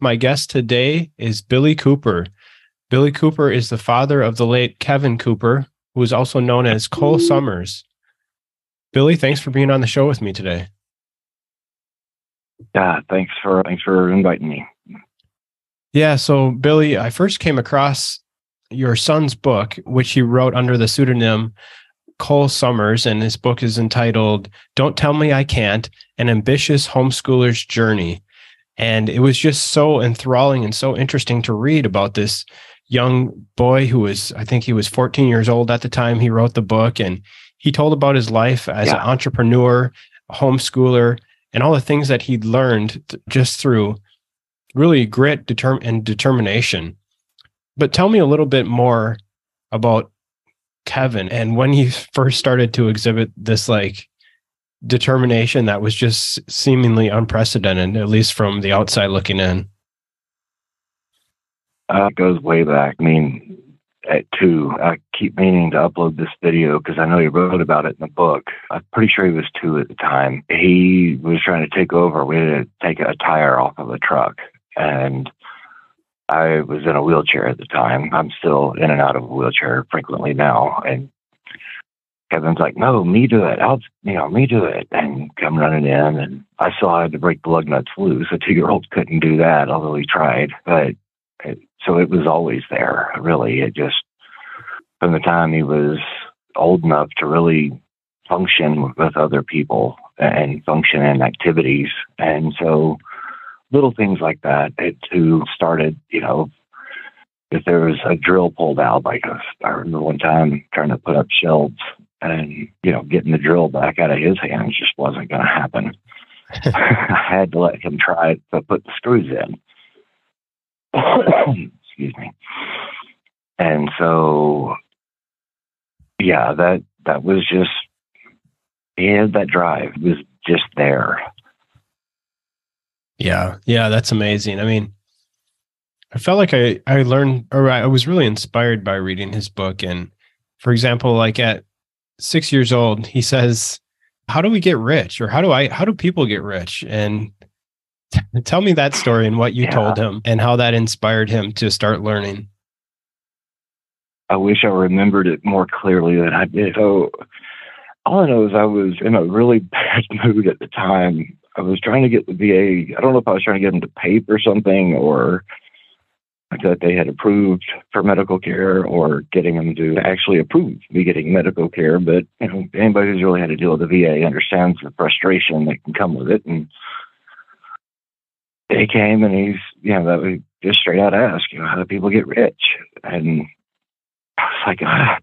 My guest today is Billy Cooper. Billy Cooper is the father of the late Kevin Cooper, who is also known as Cole Summers. Billy, thanks for being on the show with me today. Yeah, thanks for thanks for inviting me. Yeah, so Billy, I first came across your son's book, which he wrote under the pseudonym Cole Summers, and his book is entitled Don't Tell Me I Can't An Ambitious Homeschooler's Journey. And it was just so enthralling and so interesting to read about this young boy who was, I think he was 14 years old at the time he wrote the book. And he told about his life as yeah. an entrepreneur, a homeschooler, and all the things that he'd learned just through really grit determ- and determination. But tell me a little bit more about Kevin and when he first started to exhibit this like determination that was just seemingly unprecedented, at least from the outside looking in? Uh, it goes way back. I mean, at two, I keep meaning to upload this video because I know he wrote about it in the book. I'm pretty sure he was two at the time. He was trying to take over. We had to take a tire off of a truck, and I was in a wheelchair at the time. I'm still in and out of a wheelchair frequently now, and Kevin's like, no, me do it. I'll, you know, me do it. And come running in. And I still had to break the lug nuts loose. A two year old couldn't do that, although he tried. But it, so it was always there, really. It just, from the time he was old enough to really function with other people and function in activities. And so little things like that, it too started, you know, if there was a drill pulled out, like I remember one time trying to put up shelves and you know getting the drill back out of his hands just wasn't going to happen. I had to let him try to put the screws in. Excuse me. And so, yeah, that that was just he had that drive. It was just there. Yeah, yeah, that's amazing. I mean, I felt like I I learned or I was really inspired by reading his book. And for example, like at six years old, he says, How do we get rich? Or how do I, how do people get rich? And t- tell me that story and what you yeah. told him and how that inspired him to start learning. I wish I remembered it more clearly than I did. So all I know is I was in a really bad mood at the time. I was trying to get the VA. I don't know if I was trying to get them to pay for something or that they had approved for medical care or getting them to actually approve me getting medical care. But you know, anybody who's really had to deal with the VA understands the frustration that can come with it. And he came and he's, you know, that was just straight out ask, you know, how do people get rich? And I was like, ah,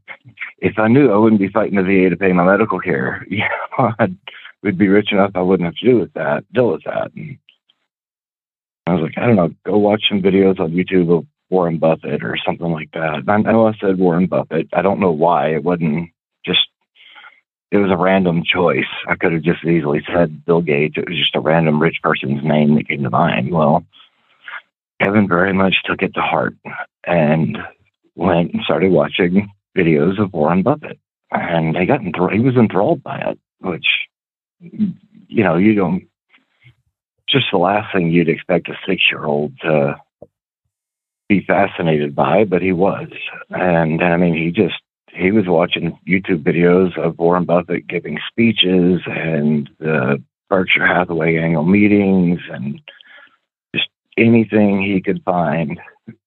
if I knew I wouldn't be fighting the VA to pay my medical care, yeah, I would be rich enough I wouldn't have to do with that, deal with that. And I was like, I don't know, go watch some videos on YouTube of Warren Buffett or something like that. I know I said Warren Buffett. I don't know why. It wasn't just, it was a random choice. I could have just easily said Bill Gates. It was just a random rich person's name that came to mind. Well, Kevin very much took it to heart and went and started watching videos of Warren Buffett. And he got enthralled, he was enthralled by it, which, you know, you don't just the last thing you'd expect a six year old to be fascinated by, but he was. And I mean, he just, he was watching YouTube videos of Warren Buffett giving speeches and the Berkshire Hathaway annual meetings and just anything he could find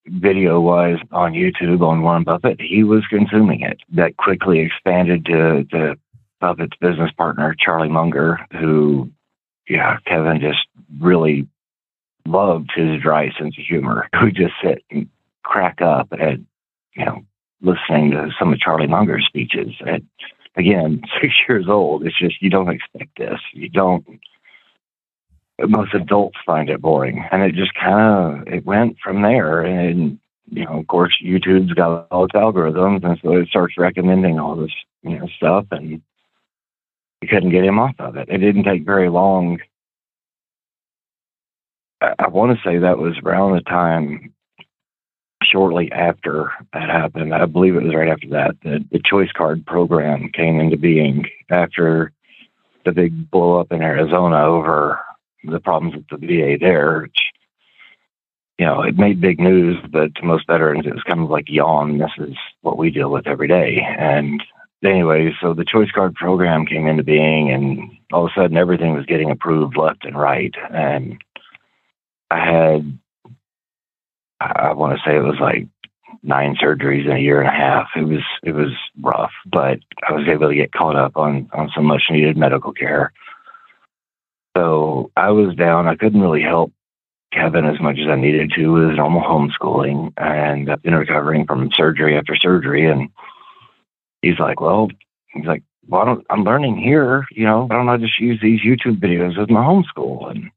video wise on YouTube on Warren Buffett, he was consuming it. That quickly expanded to, to Buffett's business partner, Charlie Munger, who yeah, Kevin just really loved his dry sense of humor. We just sit and crack up at, you know, listening to some of Charlie Munger's speeches. At again, six years old, it's just you don't expect this. You don't. Most adults find it boring, and it just kind of it went from there. And you know, of course, YouTube's got all its algorithms, and so it starts recommending all this you know stuff, and you couldn't get him off of it. It didn't take very long. I, I want to say that was around the time shortly after that happened. I believe it was right after that that the choice card program came into being after the big blow up in Arizona over the problems with the VA there. Which you know, it made big news, but to most veterans, it was kind of like yawn. This is what we deal with every day. And anyway, so the choice card program came into being, and all of a sudden, everything was getting approved left and right. And I had, I want to say it was like nine surgeries in a year and a half. It was it was rough, but I was able to get caught up on on some much needed medical care. So I was down. I couldn't really help Kevin as much as I needed to with normal homeschooling, and I've been recovering from surgery after surgery. And he's like, "Well, he's like, well, I don't, I'm learning here. You know, why don't I just use these YouTube videos as my homeschool?" And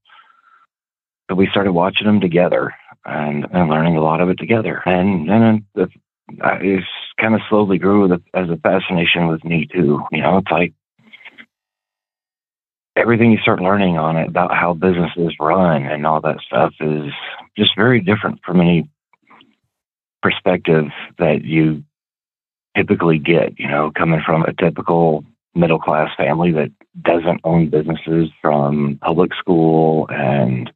so we started watching them together and, and learning a lot of it together. And then it, it kind of slowly grew as a fascination with me too. You know, it's like everything you start learning on it about how businesses run and all that stuff is just very different from any perspective that you typically get, you know, coming from a typical middle class family that doesn't own businesses from public school and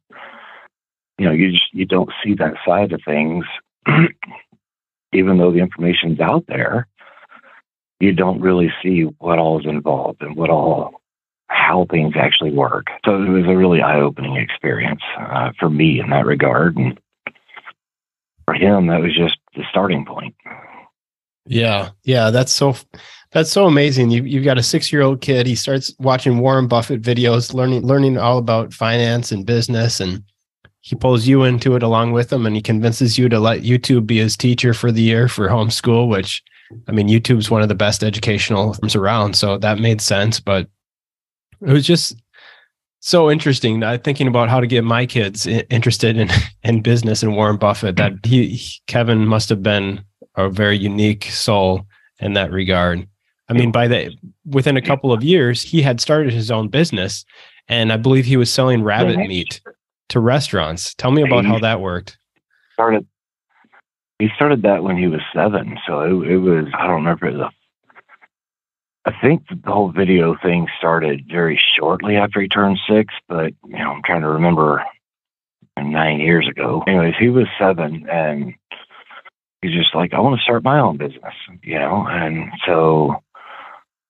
you know you just you don't see that side of things. Even though the information's out there you don't really see what all is involved and what all how things actually work. So it was a really eye-opening experience uh, for me in that regard. And for him that was just the starting point yeah yeah that's so that's so amazing. You, you've got a six year old kid. He starts watching Warren Buffett videos, learning learning all about finance and business, and he pulls you into it along with him and he convinces you to let YouTube be his teacher for the year for homeschool, which I mean, YouTube's one of the best educational firms around. So that made sense. But it was just so interesting. Uh, thinking about how to get my kids interested in, in business and Warren Buffett, that he, Kevin must have been a very unique soul in that regard. I mean, by the within a couple of years, he had started his own business, and I believe he was selling rabbit meat to restaurants. Tell me about how that worked. Started. He started that when he was seven, so it, it was. I don't remember the. I think the whole video thing started very shortly after he turned six, but you know, I'm trying to remember nine years ago. Anyways, he was seven, and he's just like, I want to start my own business, you know, and so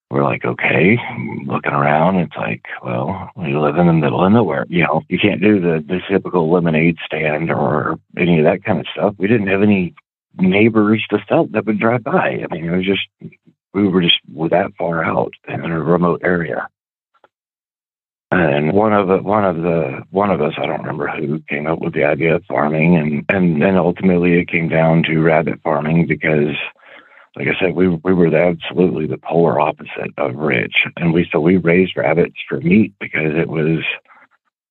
we're like, okay, looking around, it's like, well, we live in the middle of nowhere. You know, you can't do the, the typical lemonade stand or any of that kind of stuff. We didn't have any neighbors to sell that would drive by. I mean, it was just, we were just that far out in a remote area. And one of the one of the one of us, I don't remember who, came up with the idea of farming, and and then ultimately it came down to rabbit farming because like I said, we we were absolutely the polar opposite of rich, and we so we raised rabbits for meat because it was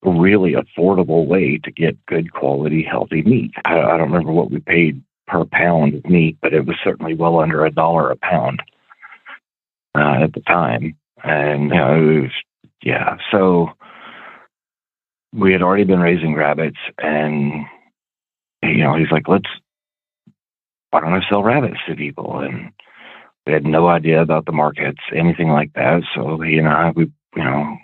a really affordable way to get good quality, healthy meat. I, I don't remember what we paid per pound of meat, but it was certainly well under a dollar a pound uh, at the time, and you know, it was yeah. So we had already been raising rabbits, and you know, he's like, let's why don't I sell rabbits to people? And we had no idea about the markets, anything like that. So he and I, we, you know,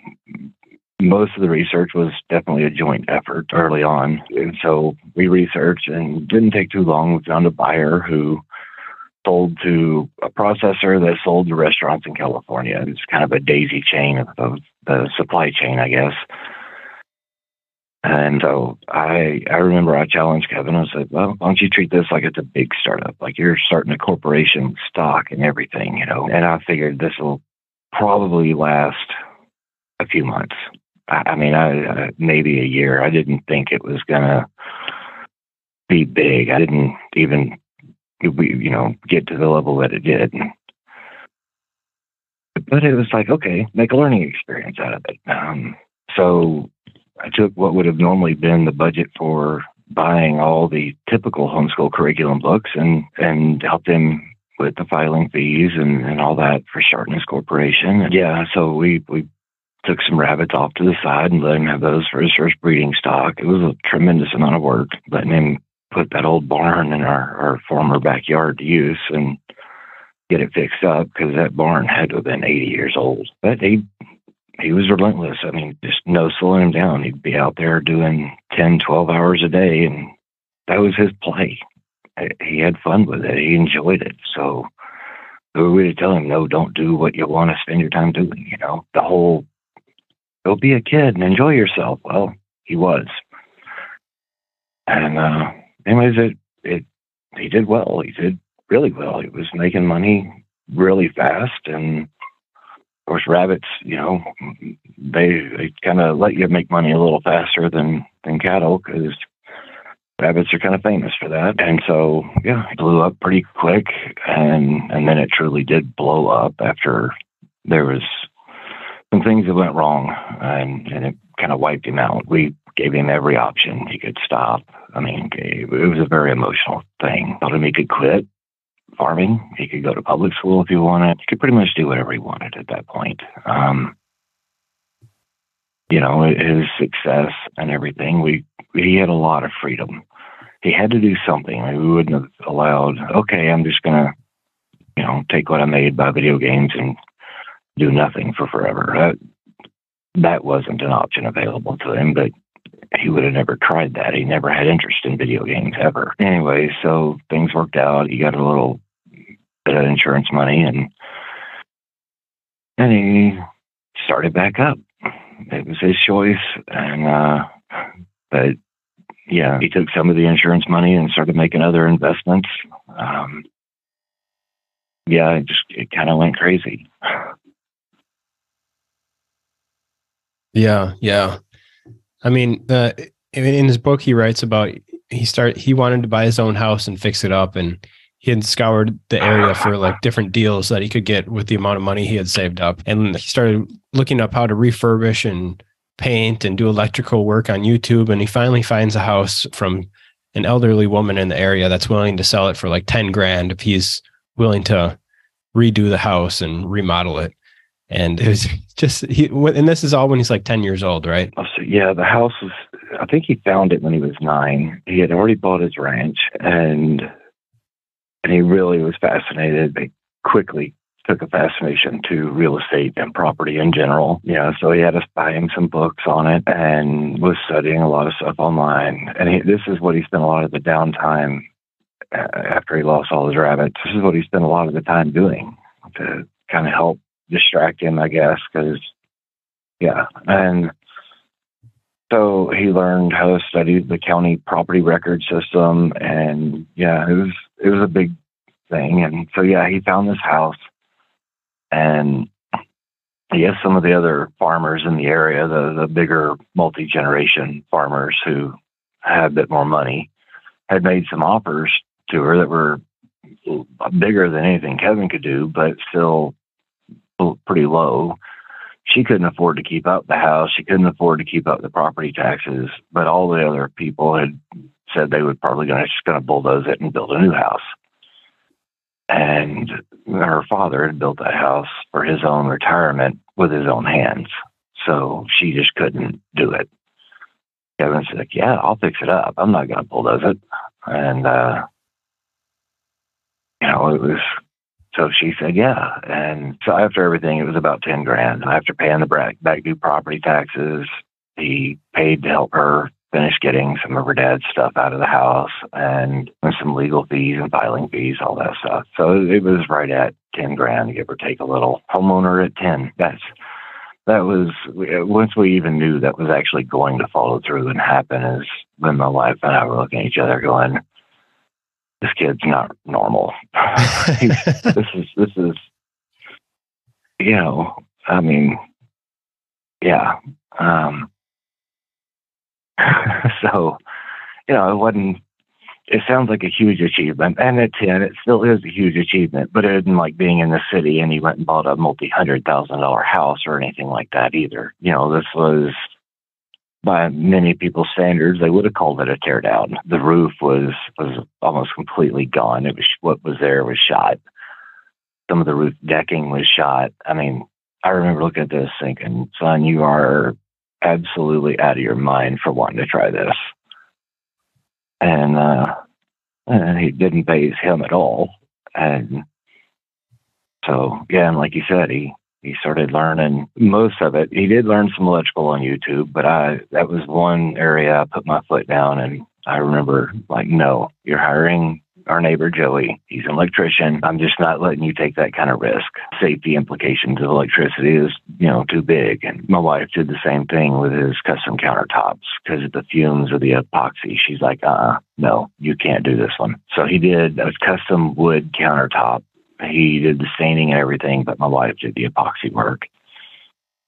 most of the research was definitely a joint effort early on. And so we researched and didn't take too long. We found a buyer who sold to a processor that sold to restaurants in California. It's kind of a daisy chain of, the supply chain, I guess. And so I I remember I challenged Kevin. I said, "Well, why don't you treat this like it's a big startup? Like you're starting a corporation stock and everything, you know?" And I figured this will probably last a few months. I, I mean, I, I maybe a year. I didn't think it was gonna be big. I didn't even you know get to the level that it did. But it was like, okay, make a learning experience out of it. Um, so I took what would have normally been the budget for buying all the typical homeschool curriculum books and and helped him with the filing fees and, and all that for Sharpness Corporation. And yeah, so we we took some rabbits off to the side and let him have those for his first breeding stock. It was a tremendous amount of work letting him put that old barn in our, our former backyard to use and get it fixed up because that barn had to have been 80 years old. But he he was relentless. I mean, just no slowing him down. He'd be out there doing 10, 12 hours a day and that was his play. He had fun with it. He enjoyed it. So who are we to tell him, no, don't do what you want to spend your time doing? You know, the whole, go be a kid and enjoy yourself. Well, he was. And, uh, anyways, it, it, he did well. He did really well. He was making money really fast. And of course, rabbits, you know, they, they kind of let you make money a little faster than, than cattle because rabbits are kind of famous for that. And so, yeah, it blew up pretty quick. And, and then it truly did blow up after there was some things that went wrong and, and it kind of wiped him out. We gave him every option he could stop. I mean, it was a very emotional thing. Told him he could quit farming. He could go to public school if he wanted. He could pretty much do whatever he wanted at that point. Um, you know, his success and everything, we he had a lot of freedom. He had to do something. we wouldn't have allowed, okay, I'm just gonna, you know, take what I made by video games and do nothing for forever. That that wasn't an option available to him, but he would have never tried that. He never had interest in video games ever. Anyway, so things worked out. He got a little bit of insurance money and and he started back up. It was his choice and uh but yeah, he took some of the insurance money and started making other investments. Um yeah, it just it kind of went crazy. Yeah, yeah. I mean, uh, in his book, he writes about he start he wanted to buy his own house and fix it up, and he had scoured the area for like different deals that he could get with the amount of money he had saved up, and he started looking up how to refurbish and paint and do electrical work on YouTube, and he finally finds a house from an elderly woman in the area that's willing to sell it for like 10 grand if he's willing to redo the house and remodel it and it was just he and this is all when he's like 10 years old right? Oh, yeah the house was i think he found it when he was nine. He had already bought his ranch and and he really was fascinated. They quickly took a fascination to real estate and property in general. Yeah so he had us buying some books on it and was studying a lot of stuff online. And he, this is what he spent a lot of the downtime uh, after he lost all his rabbits. This is what he spent a lot of the time doing to kind of help distract him, I guess, because yeah, and so he learned how to study the county property record system, and yeah, it was it was a big thing, and so yeah, he found this house, and he has some of the other farmers in the area, the the bigger multi generation farmers who had a bit more money, had made some offers to her that were bigger than anything Kevin could do, but still pretty low. She couldn't afford to keep up the house. She couldn't afford to keep up the property taxes. But all the other people had said they would probably gonna just gonna bulldoze it and build a new house. And her father had built that house for his own retirement with his own hands. So she just couldn't do it. Kevin's like, Yeah, I'll fix it up. I'm not gonna bulldoze it. And uh you know, it was so she said, yeah. And so after everything, it was about 10 grand. After paying the back, back due property taxes, he paid to help her finish getting some of her dad's stuff out of the house and some legal fees and filing fees, all that stuff. So it was right at 10 grand, give or take a little. Homeowner at 10. That's, that was, once we even knew that was actually going to follow through and happen, is when my wife and I were looking at each other going, this kid's not normal. this is this is you know, I mean, yeah. Um, so, you know, it wasn't. It sounds like a huge achievement, and at ten, it still is a huge achievement. But it isn't like being in the city and he went and bought a multi-hundred thousand dollar house or anything like that either. You know, this was by many people's standards, they would have called it a teardown. The roof was was almost completely gone. It was what was there was shot. Some of the roof decking was shot. I mean, I remember looking at this thinking, "Son, you are absolutely out of your mind for wanting to try this." And uh, and he didn't phase him at all. And so, and like you said, he he started learning most of it. He did learn some electrical on YouTube, but I that was one area I put my foot down and I remember like, no, you're hiring our neighbor Joey. He's an electrician. I'm just not letting you take that kind of risk. Safety implications of electricity is, you know, too big. And my wife did the same thing with his custom countertops because of the fumes of the epoxy. She's like, uh, no, you can't do this one. So he did a custom wood countertop. He did the staining and everything, but my wife did the epoxy work.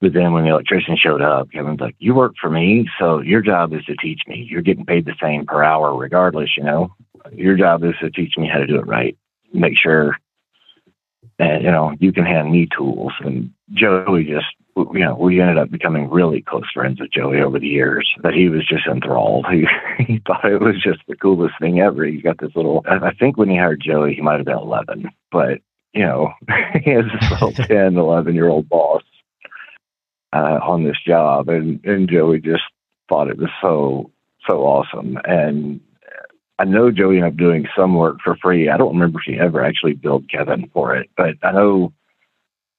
But then when the electrician showed up, Kevin's like, You work for me, so your job is to teach me. You're getting paid the same per hour regardless, you know your job is to teach me how to do it right. Make sure that you know you can hand me tools. And Joey just you know we ended up becoming really close friends with Joey over the years. That he was just enthralled. He he thought it was just the coolest thing ever. He got this little. I think when he hired Joey, he might have been 11, but you know he has this little 10, 11 year old boss uh, on this job, and and Joey just thought it was so so awesome and I know Joey ended up doing some work for free. I don't remember if he ever actually billed Kevin for it, but I know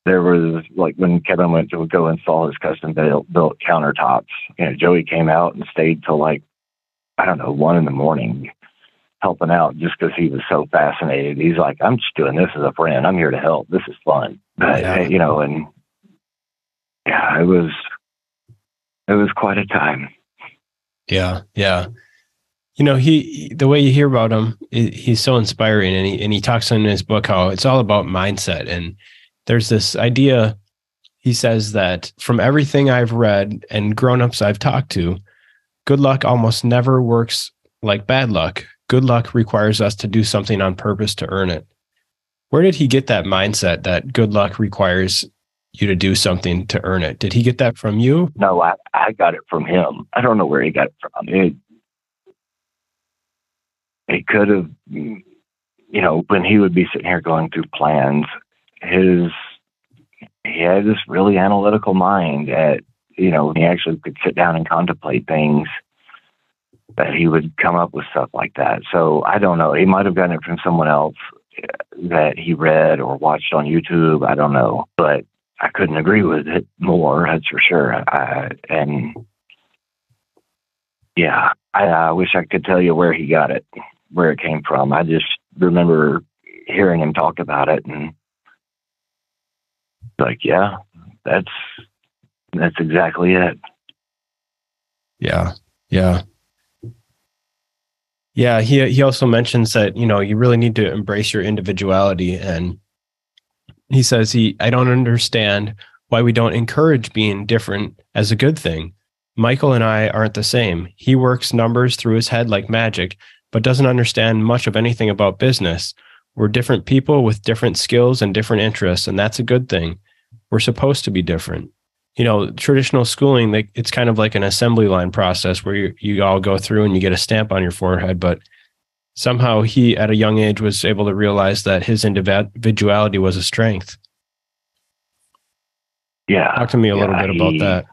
there was like when Kevin went to go install his custom built, built countertops, you know, Joey came out and stayed till like, I don't know, one in the morning helping out just because he was so fascinated. He's like, I'm just doing this as a friend. I'm here to help. This is fun. But, yeah. you know, and yeah, it was, it was quite a time. Yeah. Yeah you know he the way you hear about him he's so inspiring and he, and he talks in his book how it's all about mindset and there's this idea he says that from everything i've read and grown-ups i've talked to good luck almost never works like bad luck. Good luck requires us to do something on purpose to earn it. Where did he get that mindset that good luck requires you to do something to earn it? Did he get that from you? No i, I got it from him. I don't know where he got it from. It, it could have, you know, when he would be sitting here going through plans, his he had this really analytical mind that you know he actually could sit down and contemplate things that he would come up with stuff like that. So I don't know. He might have gotten it from someone else uh, that he read or watched on YouTube. I don't know, but I couldn't agree with it more. That's for sure. I, and yeah, I, I wish I could tell you where he got it where it came from. I just remember hearing him talk about it and like, yeah, that's that's exactly it. Yeah. Yeah. Yeah, he he also mentions that, you know, you really need to embrace your individuality and he says he I don't understand why we don't encourage being different as a good thing. Michael and I aren't the same. He works numbers through his head like magic, but doesn't understand much of anything about business. We're different people with different skills and different interests, and that's a good thing. We're supposed to be different. You know, traditional schooling, it's kind of like an assembly line process where you, you all go through and you get a stamp on your forehead. But somehow he, at a young age, was able to realize that his individuality was a strength. Yeah. Talk to me a yeah, little bit he, about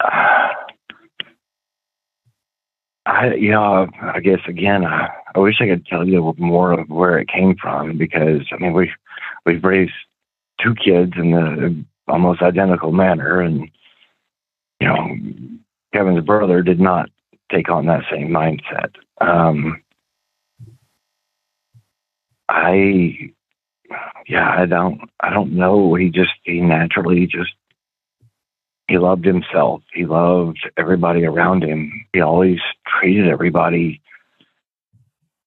that. I, you know, I guess again, I, I wish I could tell you more of where it came from because I mean we we've raised two kids in the almost identical manner, and you know, Kevin's brother did not take on that same mindset. Um, I, yeah, I don't, I don't know. He just he naturally just he loved himself. He loved everybody around him. He always treated everybody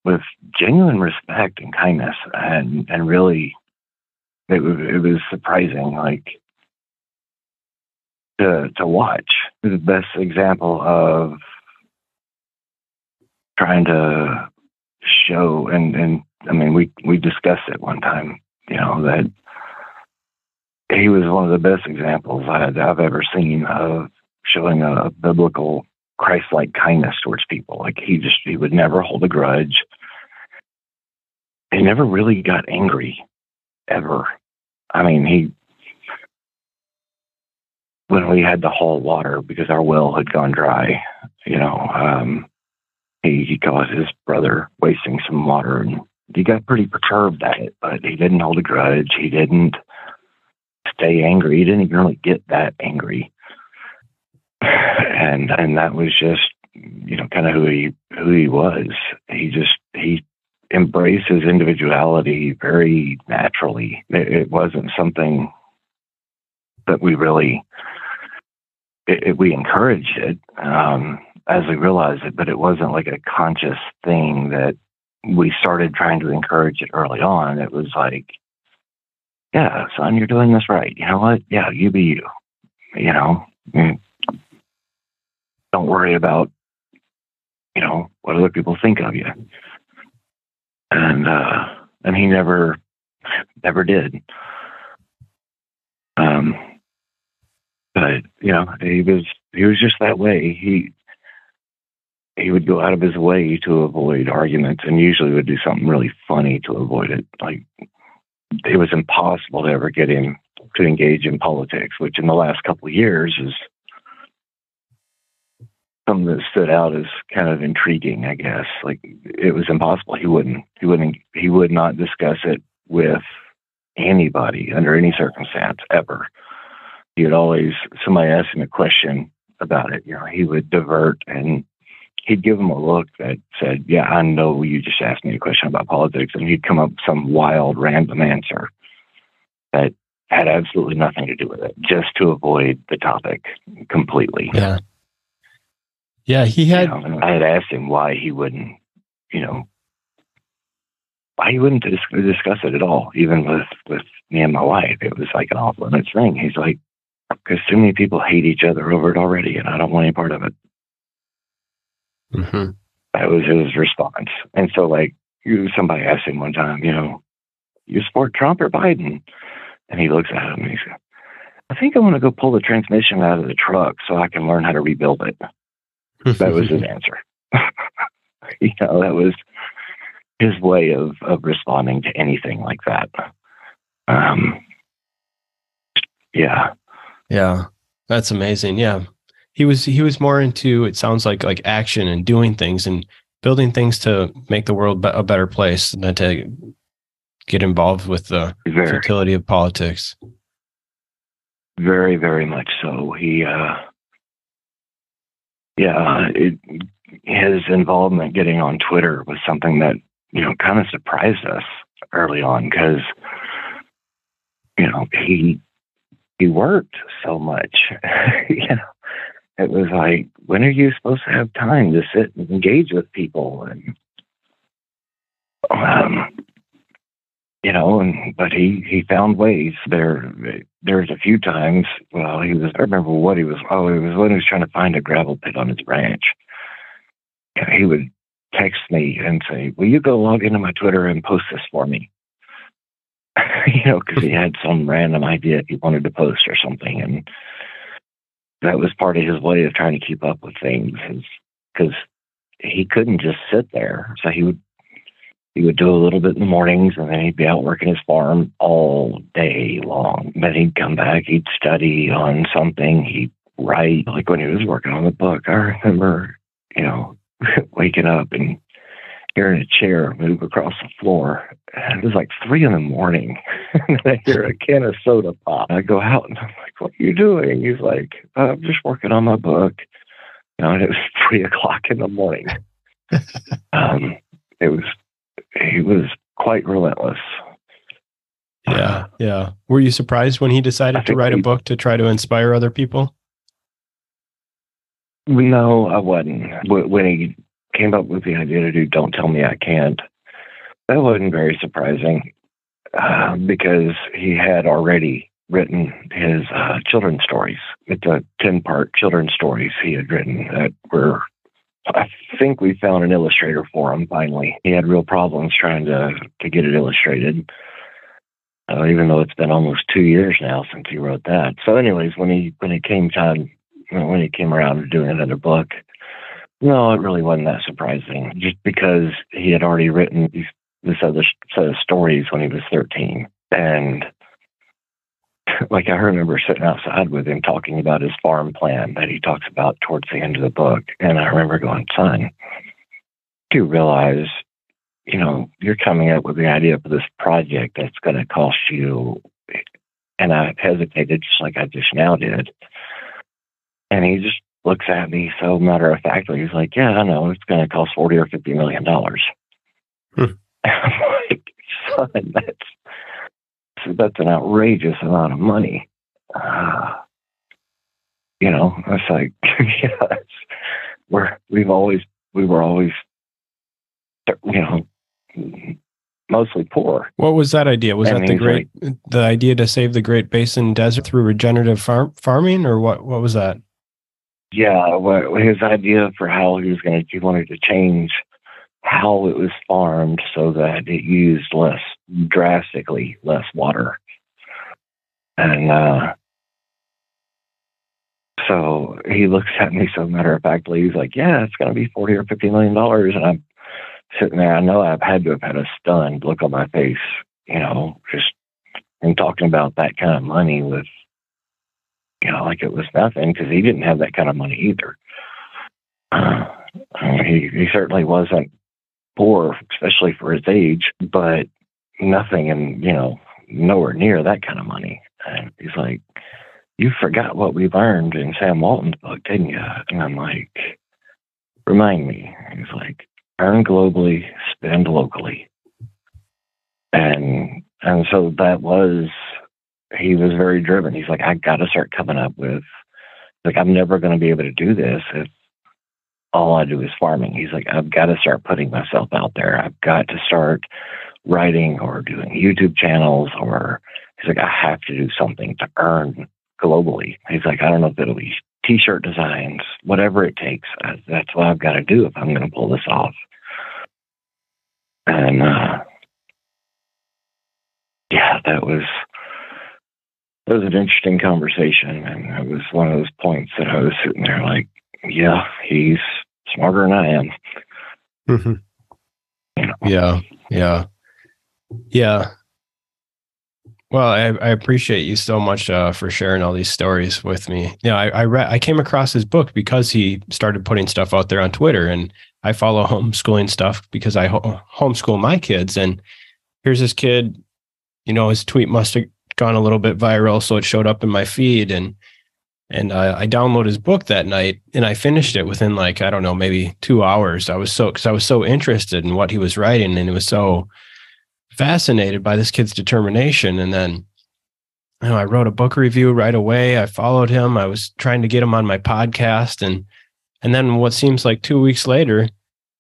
with genuine respect and kindness, and and really, it was it was surprising, like to to watch. The best example of trying to show and and I mean we we discussed it one time, you know that he was one of the best examples I, have ever seen of showing a, biblical Christ-like kindness towards people. Like he just he would never hold a grudge. He never really got angry, ever. I mean, he when we had to haul water because our well had gone dry, you know, um, he, he caught his brother wasting some water and he got pretty perturbed at it, but he didn't hold a grudge. He didn't stay angry. He didn't even really get that angry. and and that was just you know kind of who he who he was. He just he embraced his individuality very naturally. It, it wasn't something that we really it, it, we encouraged it um, as we realized it, but it wasn't like a conscious thing that we started trying to encourage it early on. It was like, yeah, son, you're doing this right. You know what? Yeah, you be you. You know, mm. don't worry about you know what other people think of you. And uh, and he never never did. Um, but you know, he was he was just that way. He he would go out of his way to avoid arguments, and usually would do something really funny to avoid it. Like it was impossible to ever get him to engage in politics, which in the last couple of years is something that stood out as kind of intriguing, I guess. Like it was impossible. He wouldn't he wouldn't he would not discuss it with anybody under any circumstance ever he would always somebody asked him a question about it, you know, he would divert and he'd give him a look that said, "Yeah, I know you just asked me a question about politics," and he'd come up with some wild, random answer that had absolutely nothing to do with it, just to avoid the topic completely. Yeah, yeah. He had. You know, I had asked him why he wouldn't, you know, why he wouldn't discuss it at all, even with with me and my wife. It was like an off limits thing. He's like, because too many people hate each other over it already, and I don't want any part of it. Mm-hmm. That was his response. And so, like, you, somebody asked him one time, you know, you support Trump or Biden? And he looks at him and he said, I think I want to go pull the transmission out of the truck so I can learn how to rebuild it. That was his answer. you know, that was his way of, of responding to anything like that. Um, yeah. Yeah. That's amazing. Yeah. He was he was more into it sounds like like action and doing things and building things to make the world a better place than to get involved with the very, futility of politics. Very, very much so. He, uh, yeah, it, his involvement getting on Twitter was something that you know kind of surprised us early on because you know he he worked so much. you know, it was like, when are you supposed to have time to sit and engage with people? And, um, you know, and but he he found ways. There, there's a few times. Well, he was. I remember what he was. Oh, he was when he was trying to find a gravel pit on his ranch. And he would text me and say, "Will you go log into my Twitter and post this for me?" you know, because he had some random idea he wanted to post or something, and that was part of his way of trying to keep up with things, because he couldn't just sit there. So he would he would do a little bit in the mornings, and then he'd be out working his farm all day long. Then he'd come back, he'd study on something, he'd write. Like when he was working on the book, I remember, you know, waking up and hearing a chair move across the floor. And it was like three in the morning. and I hear a can of soda pop. I go out and I'm like, What are you doing? He's like, I'm just working on my book. You know, and it was three o'clock in the morning. um, it was, he was quite relentless. Yeah. Yeah. Were you surprised when he decided to write he, a book to try to inspire other people? No, I wasn't. When he came up with the idea to do Don't Tell Me I Can't, that wasn't very surprising uh, because he had already written his uh, children's stories. It's a 10 part children's stories he had written that were, I think we found an illustrator for him finally. He had real problems trying to, to get it illustrated. Uh, even though it's been almost two years now since he wrote that. So, anyways, when he when it came time, when he came around to doing another book, no, it really wasn't that surprising. Just because he had already written these, this other set of stories when he was 13. And like I remember sitting outside with him talking about his farm plan that he talks about towards the end of the book. And I remember going, son, do you realize, you know, you're coming up with the idea for this project that's going to cost you. And I hesitated just like I just now did. And he just looks at me so matter of factly. He's like, "Yeah, I know it's going to cost forty or fifty million dollars." Hmm. I'm like, "Son, that's that's an outrageous amount of money." Uh, you know, it's like, it's, we're we've always we were always, you know, mostly poor. What was that idea? Was And that the great the idea to save the Great Basin Desert through regenerative farm, farming, or what? What was that? Yeah, what his idea for how he was going to, he wanted to change how it was farmed so that it used less, drastically less water. And uh, so he looks at me so matter of factly, he's like, Yeah, it's going to be 40 or 50 million dollars. And I'm sitting there, I know I've had to have had a stunned look on my face, you know, just and talking about that kind of money with you know, like it was nothing because he didn't have that kind of money either. Uh, he he certainly wasn't poor, especially for his age, but nothing and you know nowhere near that kind of money. And he's like, "You forgot what we learned in Sam Walton's book, didn't you?" And I'm like, "Remind me." He's like, "Earn globally, spend locally." And and so that was he was very driven. He's like, I got to start coming up with, like, I'm never to be able to do this if all I do is farming. He's like, I've got to start putting myself out there. I've got to start writing or doing YouTube channels, or he's like, I have to do something to earn globally. He's like, I don't know if it'll be t-shirt designs, whatever it takes. That's what I've got to do if I'm going to pull this off. And uh, yeah, that was it was an interesting conversation, and it was one of those points that I was sitting there like, yeah, he's smarter than I am. Mm-hmm. You know? Yeah, yeah, yeah. Well, I, I appreciate you so much uh, for sharing all these stories with me. Yeah, I, I read, I came across his book because he started putting stuff out there on Twitter, and I follow homeschooling stuff because I ho- homeschool my kids. And here's this kid, you know, his tweet must have gone a little bit viral, so it showed up in my feed, and and uh, I downloaded his book that night, and I finished it within like I don't know, maybe two hours. I was so because I was so interested in what he was writing, and it was so fascinated by this kid's determination. And then, you know, I wrote a book review right away. I followed him. I was trying to get him on my podcast, and and then what seems like two weeks later,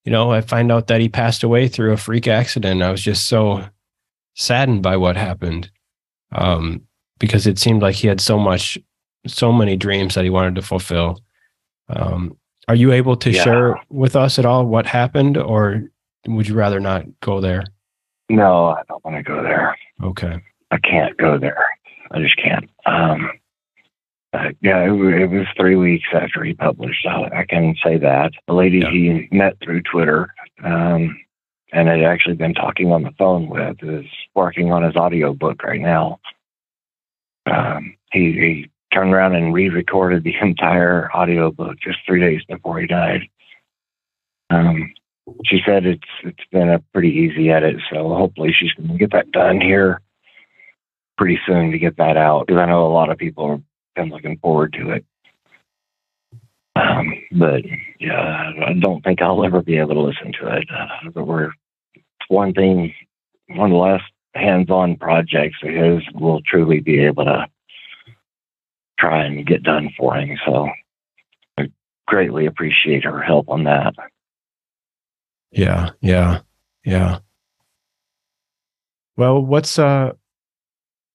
you know, I find out that he passed away through a freak accident. I was just so saddened by what happened um, because it seemed like he had so much, so many dreams that he wanted to fulfill. Um, are you able to Yeah. share with us at all what happened, or would you rather not go there? No, I don't want to go there. Okay. I can't go there. I just can't. Um, uh, yeah, it, it was three weeks after he published. I, I can say that. The lady Yeah. he met through Twitter um, and had actually been talking on the phone with is working on his audio book right now. Um, he, he turned around and re-recorded the entire audio book just three days before he died. Um, she said it's it's been a pretty easy edit, so hopefully she's going to get that done here pretty soon to get that out because I know a lot of people have been looking forward to it. Um, but yeah, I don't think I'll ever be able to listen to it. Uh, but we're one thing, one of the last hands-on projects of his will truly be able to try and get done for him. So I greatly appreciate her help on that. Yeah. Yeah. Yeah. Well, what's uh,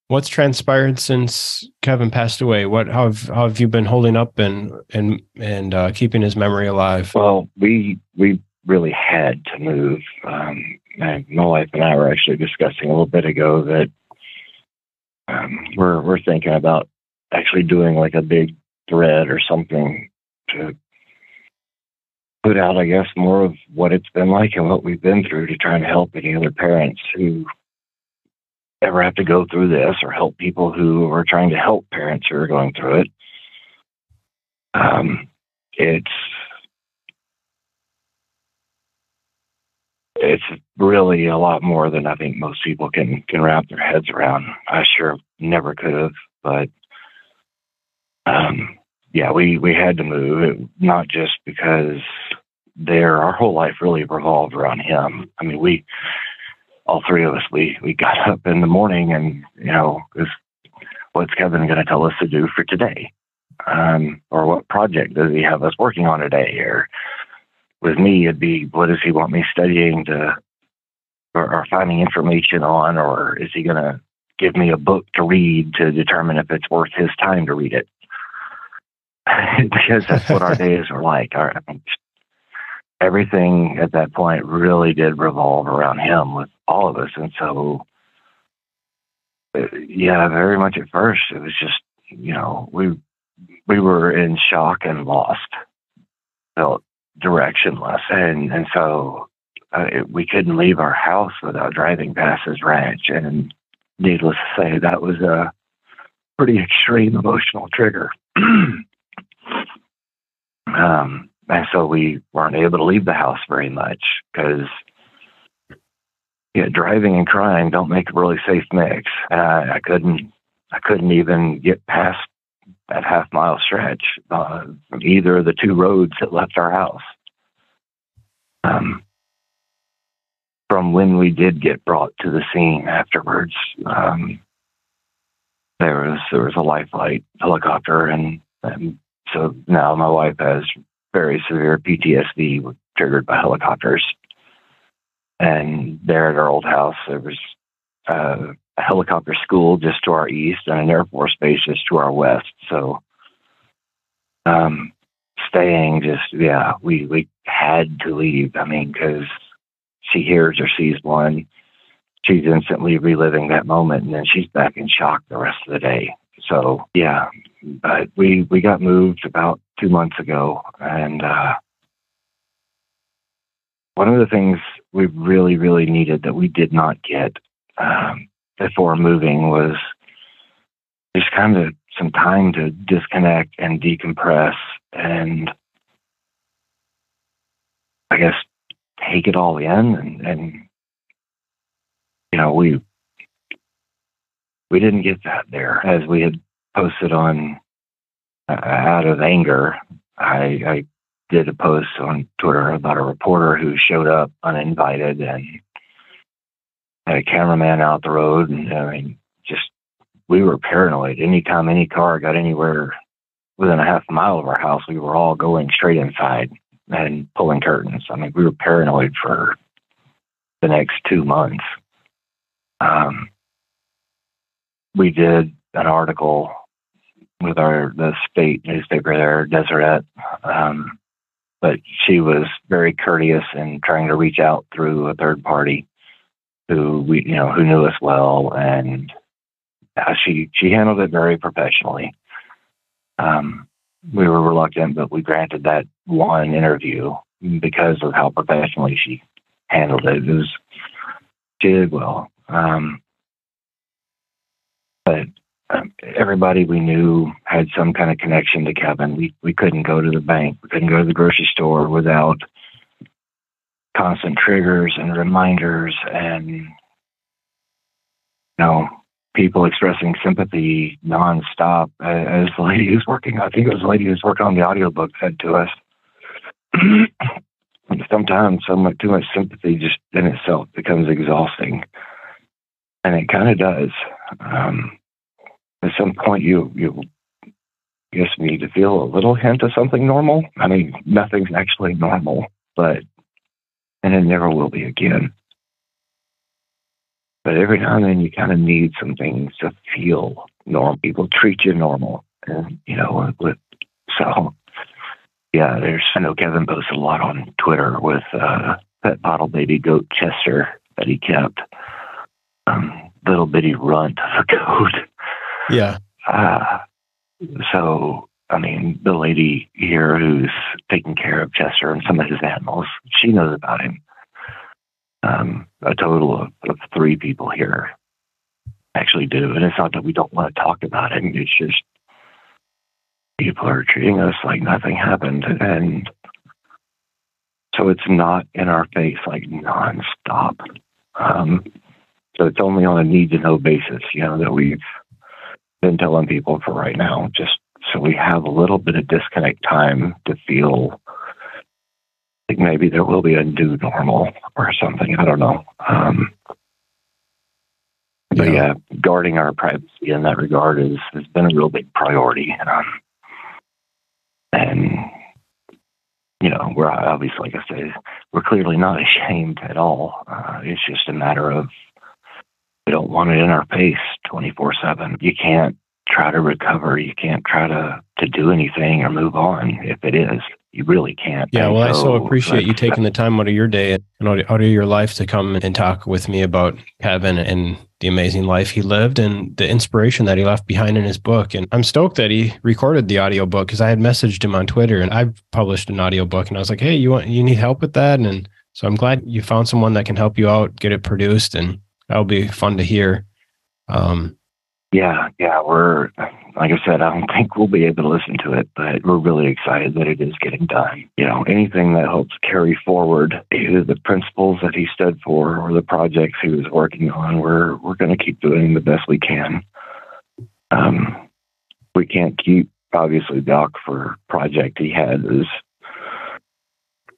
what's transpired since Kevin passed away? What how have how have you been holding up and and and uh, keeping his memory alive? Well, we we really had to move. Um, my wife and I were actually discussing a little bit ago that um, we're we're thinking about actually doing like a big thread or something to put out, I guess, more of what it's been like and what we've been through to try and help any other parents who ever have to go through this or help people who are trying to help parents who are going through it. Um, it's it's really a lot more than I think most people can can wrap their heads around. I sure never could have, but um, yeah, we we had to move. It, not just because there, our whole life really revolved around him. I mean, we all three of us we we got up in the morning and you know, what's Kevin going to tell us to do for today? Um, or what project does he have us working on today? Or with me, it'd be what does he want me studying to or, or finding information on, or is he going to give me a book to read to determine if it's worth his time to read it? because that's what our days are like. Our, I mean, everything at that point really did revolve around him with all of us, and so uh, yeah, very much at first it was just you know we we were in shock and lost, felt directionless, and and so uh, it, we couldn't leave our house without driving past his ranch, and needless to say, that was a pretty extreme emotional trigger. and so we weren't able to leave the house very much because driving and crying don't make a really safe mix. And I, I couldn't, I couldn't even get past that half mile stretch uh, from either of the two roads that left our house. Um, from when we did get brought to the scene afterwards, um, there was there was a life flight helicopter, and, and so now my wife has very severe PTSD triggered by helicopters. And there at our old house, there was uh, a helicopter school just to our east and an Air Force base just to our west. So, um, staying just, yeah, we, we had to leave. I mean, because she hears or sees one, she's instantly reliving that moment and then she's back in shock the rest of the day. So, yeah, but we, we got moved about two months ago and, uh, one of the things we really, really needed that we did not get um, before moving was just kind of some time to disconnect and decompress and I guess take it all in and, and you know we we didn't get that there as we had posted on uh, out of anger I, I did a post on Twitter about a reporter who showed up uninvited and had a cameraman out the road and I mean just we were paranoid. Anytime any car got anywhere within a half mile of our house, we were all going straight inside and pulling curtains. I mean, we were paranoid for the next two months. Um, we did an article with our the state newspaper there, Deseret, um, but she was very courteous in trying to reach out through a third party who we you know who knew us well and she she handled it very professionally. Um, we were reluctant, but we granted that one interview because of how professionally she handled it. It was she did well, um, but um, everybody we knew had some kind of connection to Kevin. We we couldn't go to the bank, we couldn't go to the grocery store without constant triggers and reminders and you know people expressing sympathy nonstop. As the lady who's working I think it was the lady who's working on the audiobook said to us sometimes so much too much sympathy just in itself becomes exhausting. And it kind of does. Um, at some point you you guess need to feel a little hint of something normal I mean nothing's actually normal but and it never will be again. But every now and then you kind of need some things to feel normal. People treat you normal, and you know, with, so yeah. There's I know Kevin posts a lot on Twitter with uh, that bottle baby goat Chester that he kept. Um, little bitty runt of a goat. Yeah. Uh, so I mean, the lady here who's taking care of Chester and some of his animals, she knows about him. Um, a total of, of three people here actually do. And it's not that we don't want to talk about it. It's just people are treating us like nothing happened. And so it's not in our face like nonstop. Um, so it's only on a need to know basis, you know, that we've been telling people for right now, just So we have a little bit of disconnect time to feel like maybe there will be a new normal or something. I don't know. Um, but yeah. yeah, guarding our privacy in that regard is has been a real big priority. Um, and you know, we're obviously, like I say, we're clearly not ashamed at all. Uh, it's just a matter of we don't want it in our face 24 7. You can't try to recover. You can't try to, to do anything or move on if it is. You really can't. Yeah, well, I so appreciate you taking the time out of your day and out of your life to come and talk with me about Kevin and the amazing life he lived and the inspiration that he left behind in his book. And I'm stoked that he recorded the audiobook because I had messaged him on Twitter and I've published an audiobook and I was like, hey, you want you need help with that? And so I'm glad you found someone that can help you out, get it produced, and that'll be fun to hear. Um, yeah, yeah, we're like I said, I don't think we'll be able to listen to it, but we're really excited that it is getting done. You know, anything that helps carry forward either the principles that he stood for or the projects he was working on, we're we're going to keep doing the best we can. Um, we can't keep obviously Doc for project he had is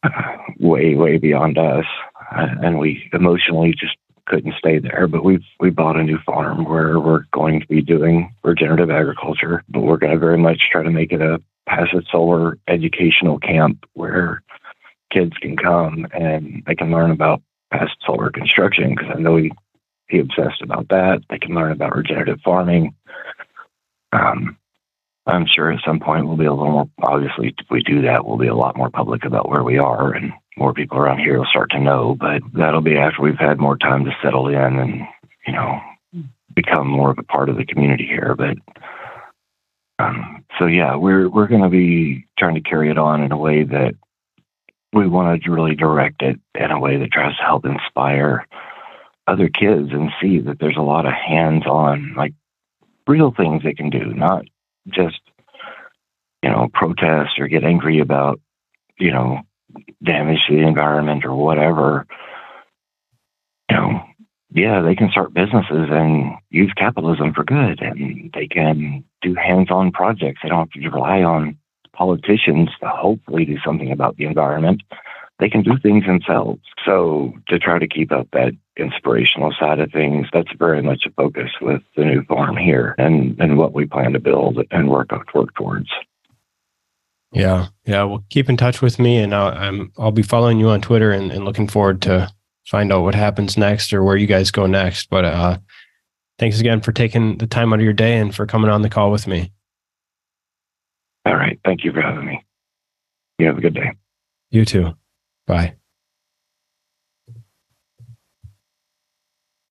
uh, way way beyond us, uh, and we emotionally just couldn't stay there. But we've we bought a new farm where we're going to be doing regenerative agriculture, but we're going to very much try to make it a passive solar educational camp where kids can come and they can learn about passive solar construction because I know he he obsessed about that. They can learn about regenerative farming. Um, I'm sure at some point we'll be a little more obviously if we do that we'll be a lot more public about where we are and more people around here will start to know, but that'll be after we've had more time to settle in and, you know, become more of a part of the community here. But um, so yeah, we're we're going to be trying to carry it on in a way that we want to really direct it in a way that tries to help inspire other kids and see that there's a lot of hands-on, like real things they can do, not just you know protest or get angry about you know damage to the environment or whatever, you know, yeah, they can start businesses and use capitalism for good, and they can do hands-on projects. They don't have to rely on politicians to hopefully do something about the environment. They can do things themselves. So to try to keep up that inspirational side of things, that's very much a focus with the new farm here and, and what we plan to build and work work towards. Yeah, yeah. Well, keep in touch with me, and I'll, I'm I'll be following you on Twitter and, and looking forward to find out what happens next or where you guys go next. But uh, thanks again for taking the time out of your day and for coming on the call with me. All right. Thank you for having me. You have a good day. You too. Bye.